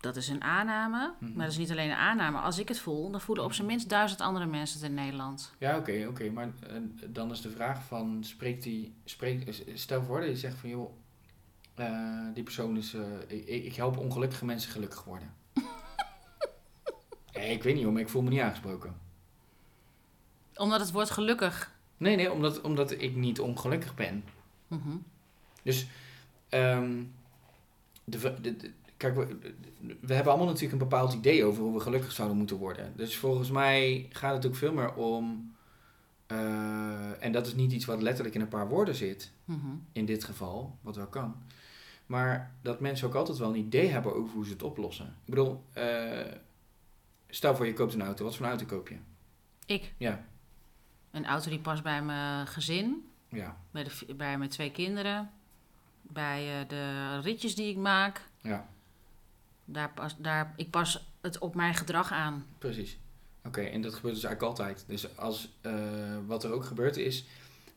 Dat is een aanname, Mhm. maar dat is niet alleen een aanname. Als ik het voel, dan voelen op zijn minst duizend andere mensen het in Nederland. Ja, oké, oké. Maar eh, dan is de vraag van, spreekt die, spreekt, stel voor dat je zegt van, joh, eh, die persoon is, eh, ik, ik help ongelukkige mensen gelukkig worden. nee, <laughs> ik weet niet hoor, maar ik voel me niet aangesproken. Omdat het woord gelukkig. Nee, nee, omdat, omdat ik niet ongelukkig ben. Mhm. Dus, ehm, de, v- de, de- kijk, we, we hebben allemaal natuurlijk een bepaald idee over hoe we gelukkig zouden moeten worden. Dus volgens mij gaat het ook veel meer om, eh, en dat is niet iets wat letterlijk in een paar woorden zit, Mhm. in dit geval, wat wel kan. Maar dat mensen ook altijd wel een idee hebben over hoe ze het oplossen. Ik bedoel, eh, stel voor je koopt een auto. Wat voor een auto koop je? Ik, Ja, een auto die past bij mijn gezin, ja, bij, de, bij mijn twee kinderen, bij eh, de ritjes die ik maak. ja, Daar pas, daar, ik pas het op mijn gedrag aan. precies. Oké, en dat gebeurt dus eigenlijk altijd. Dus als, eh, wat er ook gebeurt is,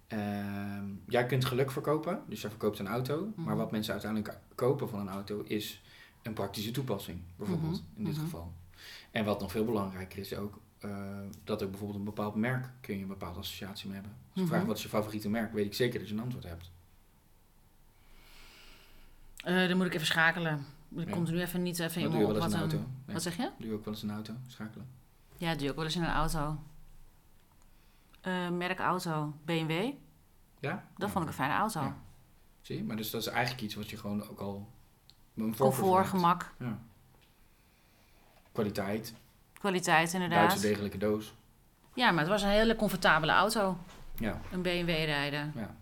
ehm, jij kunt geluk verkopen. Dus jij verkoopt een auto. Maar Mhm. wat mensen uiteindelijk kopen van een auto is een praktische toepassing, bijvoorbeeld, Mhm, in dit mhm. geval. En wat nog veel belangrijker is ook, eh, dat ook bijvoorbeeld een bepaald merk kun je een bepaalde associatie mee hebben. Als ik Mhm. vraag wat is je favoriete merk, weet ik zeker dat je een antwoord hebt. Eh, dan moet ik even schakelen. Er Ja. komt er nu even niet even Dat in doe je wel eens een auto. Wat zeg je? Doe je ook wel eens een auto, schakelen. Ja, dat doe ik wel eens in een auto. Eh, merk auto, BMW. Ja? Dat Ja. vond ik een fijne auto. Ja. Zie je? Maar dus dat is eigenlijk iets wat je gewoon ook al... Comfort, gemak, Ja. Kwaliteit, kwaliteit Duitse inderdaad. degelijke doos. Ja, maar het was een hele comfortabele auto. Ja, Een BMW rijden. ja.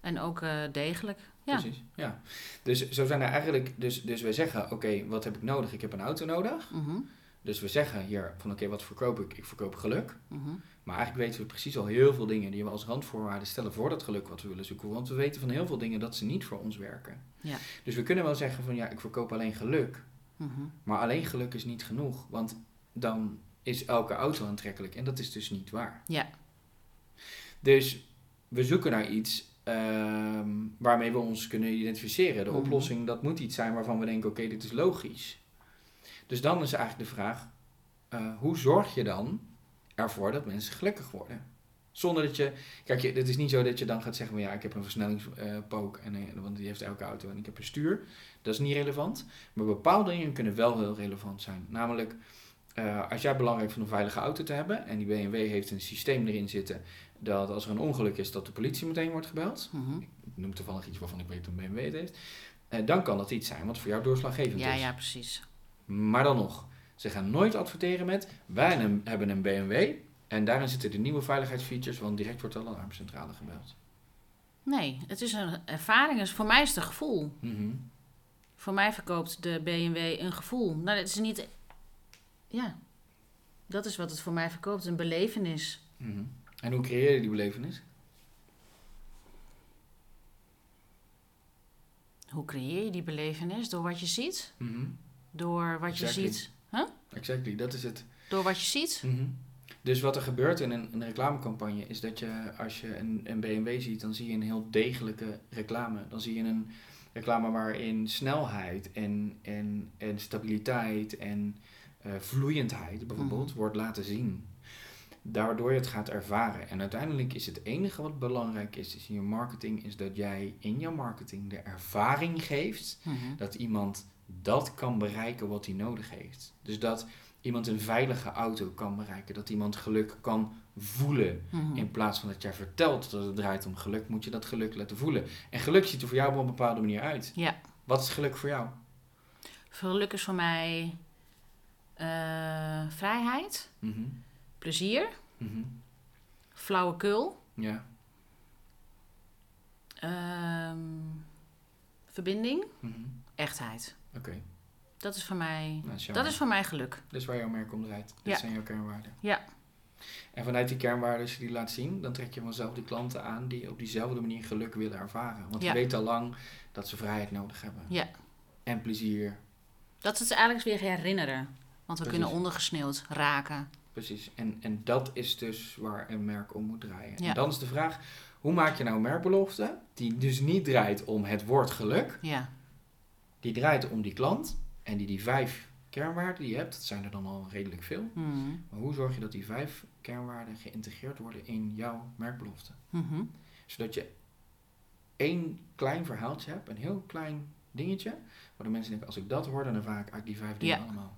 En ook eh, degelijk. Ja. Precies, ja. Dus zo zijn er eigenlijk, dus, dus wij zeggen, oké, wat heb ik nodig? Ik heb een auto nodig. Mhm, Dus we zeggen hier van, oké, wat verkoop ik? Ik verkoop geluk. mhm. Maar eigenlijk weten we precies al heel veel dingen die we als randvoorwaarden stellen voor dat geluk wat we willen zoeken. Want we weten van heel veel dingen dat ze niet voor ons werken. Ja. Dus we kunnen wel zeggen van, ja, ik verkoop alleen geluk. mhm. Maar alleen geluk is niet genoeg, want dan is elke auto aantrekkelijk. En dat is dus niet waar. Ja. Dus we zoeken naar iets ehm, waarmee we ons kunnen identificeren. De Mhm. oplossing, dat moet iets zijn waarvan we denken, oké, dit is logisch. Dus dan is eigenlijk de vraag, eh, hoe zorg je dan ervoor dat mensen gelukkig worden? Zonder dat je, kijk, je, het is niet zo dat je dan gaat zeggen, van, ja, ik heb een versnellingspook, en, eh, want die heeft elke auto, en ik heb een stuur. Dat is niet relevant. Maar bepaalde dingen kunnen wel heel relevant zijn. Namelijk, eh, als jij belangrijk vindt om een veilige auto te hebben, en die BMW heeft een systeem erin zitten, dat als er een ongeluk is, dat de politie meteen wordt gebeld. Mhm. Ik noem toevallig iets waarvan ik weet dat een BMW het heeft. Dan kan dat iets zijn wat voor jou doorslaggevend Ja, is. ja, precies. Maar dan nog, ze gaan nooit adverteren met, wij hebben een BMW en daarin zitten de nieuwe veiligheidsfeatures, want direct wordt al een alarmcentrale gebeld. Nee, het is een ervaring. Dus voor mij is het een gevoel. Mhm. Voor mij verkoopt de BMW een gevoel. Nou, dat is niet... Ja, dat is wat het voor mij verkoopt. Een belevenis. Mhm. En hoe creëer je die belevenis? Hoe creëer je die belevenis? Door wat je ziet? Mhm. Door wat je ziet? Exactly, dat is het. Door wat je ziet? Mhm. Dus wat er gebeurt in een, een reclamecampagne is dat je, als je een, een BMW ziet, dan zie je een heel degelijke reclame. Dan zie je een reclame waarin snelheid en, en, en stabiliteit en eh, vloeiendheid bijvoorbeeld Mhm. wordt laten zien. Daardoor je het gaat ervaren. En uiteindelijk is het enige wat belangrijk is, is in je marketing, is dat jij in je marketing de ervaring geeft Mhm. dat iemand dat kan bereiken wat hij nodig heeft. Dus dat iemand een veilige auto kan bereiken. Dat iemand geluk kan voelen. Mhm. In plaats van dat jij vertelt dat het draait om geluk, moet je dat geluk laten voelen. En geluk ziet er voor jou op een bepaalde manier uit. Ja. Wat is geluk voor jou? Geluk is voor mij eh, vrijheid, Mhm. plezier, Mhm. flauwekul, Ja. ehm, verbinding, Mhm. echtheid. Oké. Dat is voor mij, Nou, dat is dat voor mij geluk. Dat is waar jouw merk om draait. Ja. zijn jouw kernwaarden. Ja. En vanuit die kernwaarden, als je die laat zien, dan trek je vanzelf die klanten aan die op diezelfde manier geluk willen ervaren. Want Ja. je weet al lang dat ze vrijheid nodig hebben. Ja. En plezier. Dat is het eigenlijk weer herinneren. Want we Precies. kunnen ondergesneeuwd raken. Precies. En, en dat is dus waar een merk om moet draaien. Ja. En dan is de vraag, hoe maak je nou een merkbelofte die dus niet draait om het woord geluk, Ja. Die draait om die klant en die die vijf kernwaarden die je hebt, dat zijn er dan al redelijk veel. Mhm. Maar hoe zorg je dat die vijf kernwaarden geïntegreerd worden in jouw merkbelofte? Mhm. Zodat je één klein verhaaltje hebt, een heel klein dingetje, waar de mensen denken, als ik dat hoor, dan ervaar ik die vijf dingen Ja. allemaal.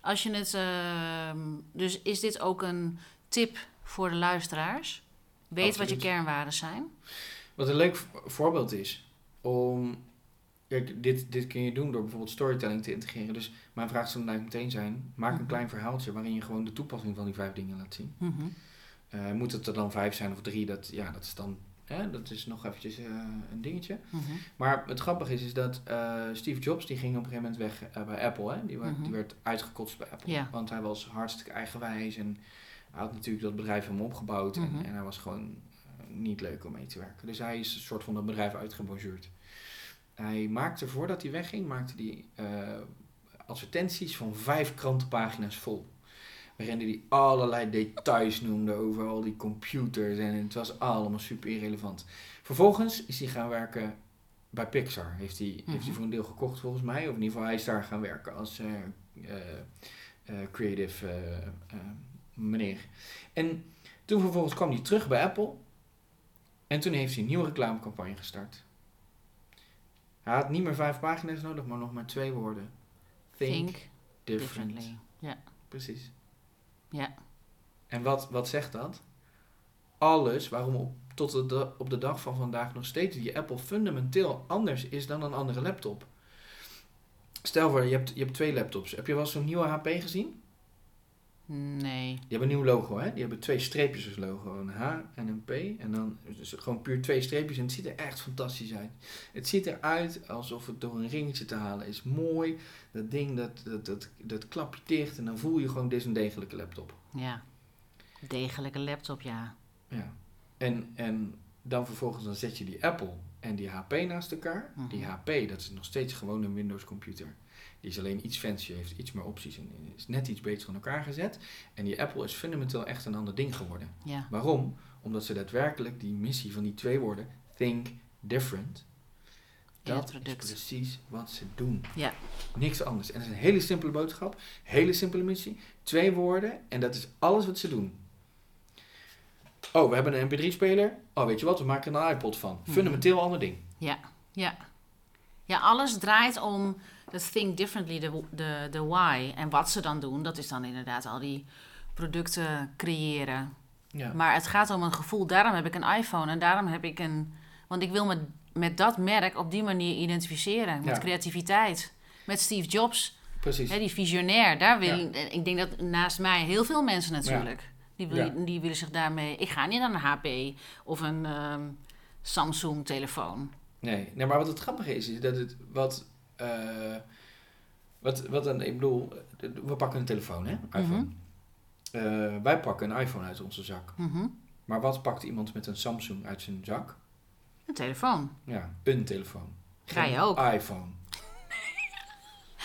Als je het. ehm, dus is dit ook een tip voor de luisteraars? Weet wat je kernwaarden zijn. Wat een leuk voorbeeld is om. Kijk, dit, dit kun je doen door bijvoorbeeld storytelling te integreren. Dus mijn vraag zou dan meteen zijn: maak een Mhm. klein verhaaltje waarin je gewoon de toepassing van die vijf dingen laat zien. Mhm. Eh, moet het er dan vijf zijn of drie? Dat, ja, dat is dan. Hè, dat is nog eventjes eh, een dingetje. Mhm. Maar het grappige is, is dat eh, Steve Jobs die ging op een gegeven moment weg bij Apple. Hè? Die, werd, die werd uitgekotst bij Apple. Want hij was hartstikke eigenwijs en hij had natuurlijk dat bedrijf helemaal opgebouwd. En, en hij was gewoon niet leuk om mee te werken. Dus hij is een soort van dat bedrijf uitgebonjourd. Hij maakte, voordat hij wegging, maakte hij eh, advertenties van vijf krantenpagina's vol. Waarin hij allerlei details noemde over al die computers. En het was allemaal super irrelevant. Vervolgens is hij gaan werken bij Pixar. Heeft hij, heeft hij Mhm. voor een deel gekocht volgens mij. Of in ieder geval, hij is daar gaan werken als eh, eh, creative meneer. En toen vervolgens kwam hij terug bij Apple. En toen heeft hij een nieuwe reclamecampagne gestart. Hij had niet meer vijf pagina's nodig, maar nog maar twee woorden. Think, Think different. differently. Ja. Precies. Ja. En wat, wat zegt dat? Alles waarom op, tot de, da- op de dag van vandaag nog steeds die Apple fundamenteel anders is dan een andere laptop. Stel voor, je hebt, je hebt twee laptops. Heb je wel eens zo'n nieuwe HP gezien? Nee. Die hebben een nieuw logo, hè? Die hebben twee streepjes als logo. Een H en een P. En dan dus gewoon puur twee streepjes. En het ziet er echt fantastisch uit. Het ziet eruit alsof het door een ringetje te halen is. Mooi. Dat ding, dat, dat, dat, dat klap je dicht. En dan voel je gewoon, dit is een degelijke laptop. Ja. Degelijke laptop, ja. Ja. En, en dan vervolgens dan zet je die Apple en die HP naast elkaar. Mhm. Die HP, dat is nog steeds gewoon een Windows computer. Die is alleen iets fancier, heeft iets meer opties en is net iets beter van elkaar gezet. En die Apple is fundamenteel echt een ander ding geworden. Ja. Waarom? Omdat ze daadwerkelijk die missie van die twee woorden, think different, dat is precies wat ze doen. Ja. Niks anders. En dat is een hele simpele boodschap, hele simpele missie, twee woorden en dat is alles wat ze doen. Oh, we hebben een mp3-speler. Oh, weet je wat, we maken een iPod van. Mhm. Fundamenteel ander ding. Ja. Ja. Ja, alles draait om het think differently, de, de, de why. En wat ze dan doen, dat is dan inderdaad al die producten creëren. Ja. Maar het gaat om een gevoel. Daarom heb ik een iPhone en daarom heb ik een... Want ik wil me met dat merk op die manier identificeren. Met Ja. creativiteit. Met Steve Jobs, Precies. hè, die visionair. Daar wil, Ik denk dat naast mij heel veel mensen natuurlijk... Die, wil, Ja. die willen zich daarmee... Ik ga niet naar een HP of een ehm, Samsung-telefoon. Nee, nee, maar wat het grappige is, is dat het wat. eh, wat, wat een, ik bedoel, eh, we pakken een telefoon, hè? iPhone. Mhm. Eh, wij pakken een iPhone uit onze zak. Mhm. Maar wat pakt iemand met een Samsung uit zijn zak? Een telefoon. Ja, een telefoon. Wij Geen ook. iPhone.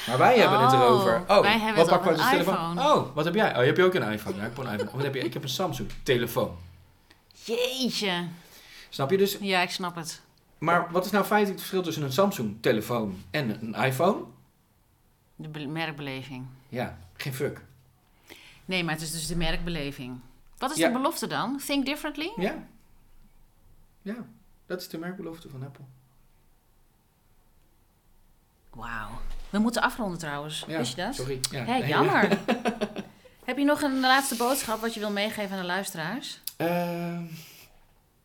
Maar wij hebben het Oh, erover. Oh, wij hebben wat een telefoon? Oh, wat heb jij? Oh, je hebt ook een iPhone. Ja, ik heb een iPhone. Wat heb je? Ik heb een Samsung telefoon. Jeetje. Snap je dus? Ja, ik snap het. Maar wat is nou feitelijk het verschil tussen een Samsung telefoon en een iPhone? De be- merkbeleving. Ja, geen fuck. Nee, maar het is dus de merkbeleving. Wat is Ja. de belofte dan? Think differently? Ja. Ja, dat is de merkbelofte van Apple. Wauw. We moeten afronden trouwens. Ja, Wist je dat? Sorry. Ja, nee, jammer. <laughs> Heb je nog een laatste boodschap wat je wil meegeven aan de luisteraars? Ehm,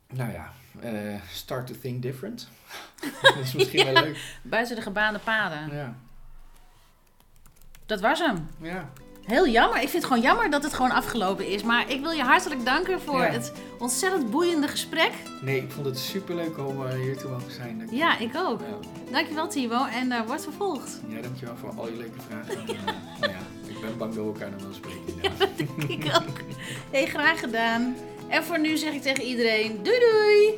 nou ja, eh, start to think different. <laughs> dat is misschien wel <laughs> leuk. Buiten de gebaande paden. Ja. Dat was hem. ja. Heel jammer. Ik vind het gewoon jammer dat het gewoon afgelopen is. Maar ik wil je hartelijk danken voor Ja. het ontzettend boeiende gesprek. Nee, ik vond het super leuk om eh, hier te mogen zijn. Dat- Ja, ik ook. Ja. Dankjewel Timo en uh, wordt vervolgd. Ja, dankjewel voor al je leuke vragen. <laughs> En, ja, ik ben bang dat we elkaar nog wel spreken. Ja. ik ook. <laughs> Hey, graag gedaan. En voor nu zeg ik tegen iedereen doei doei.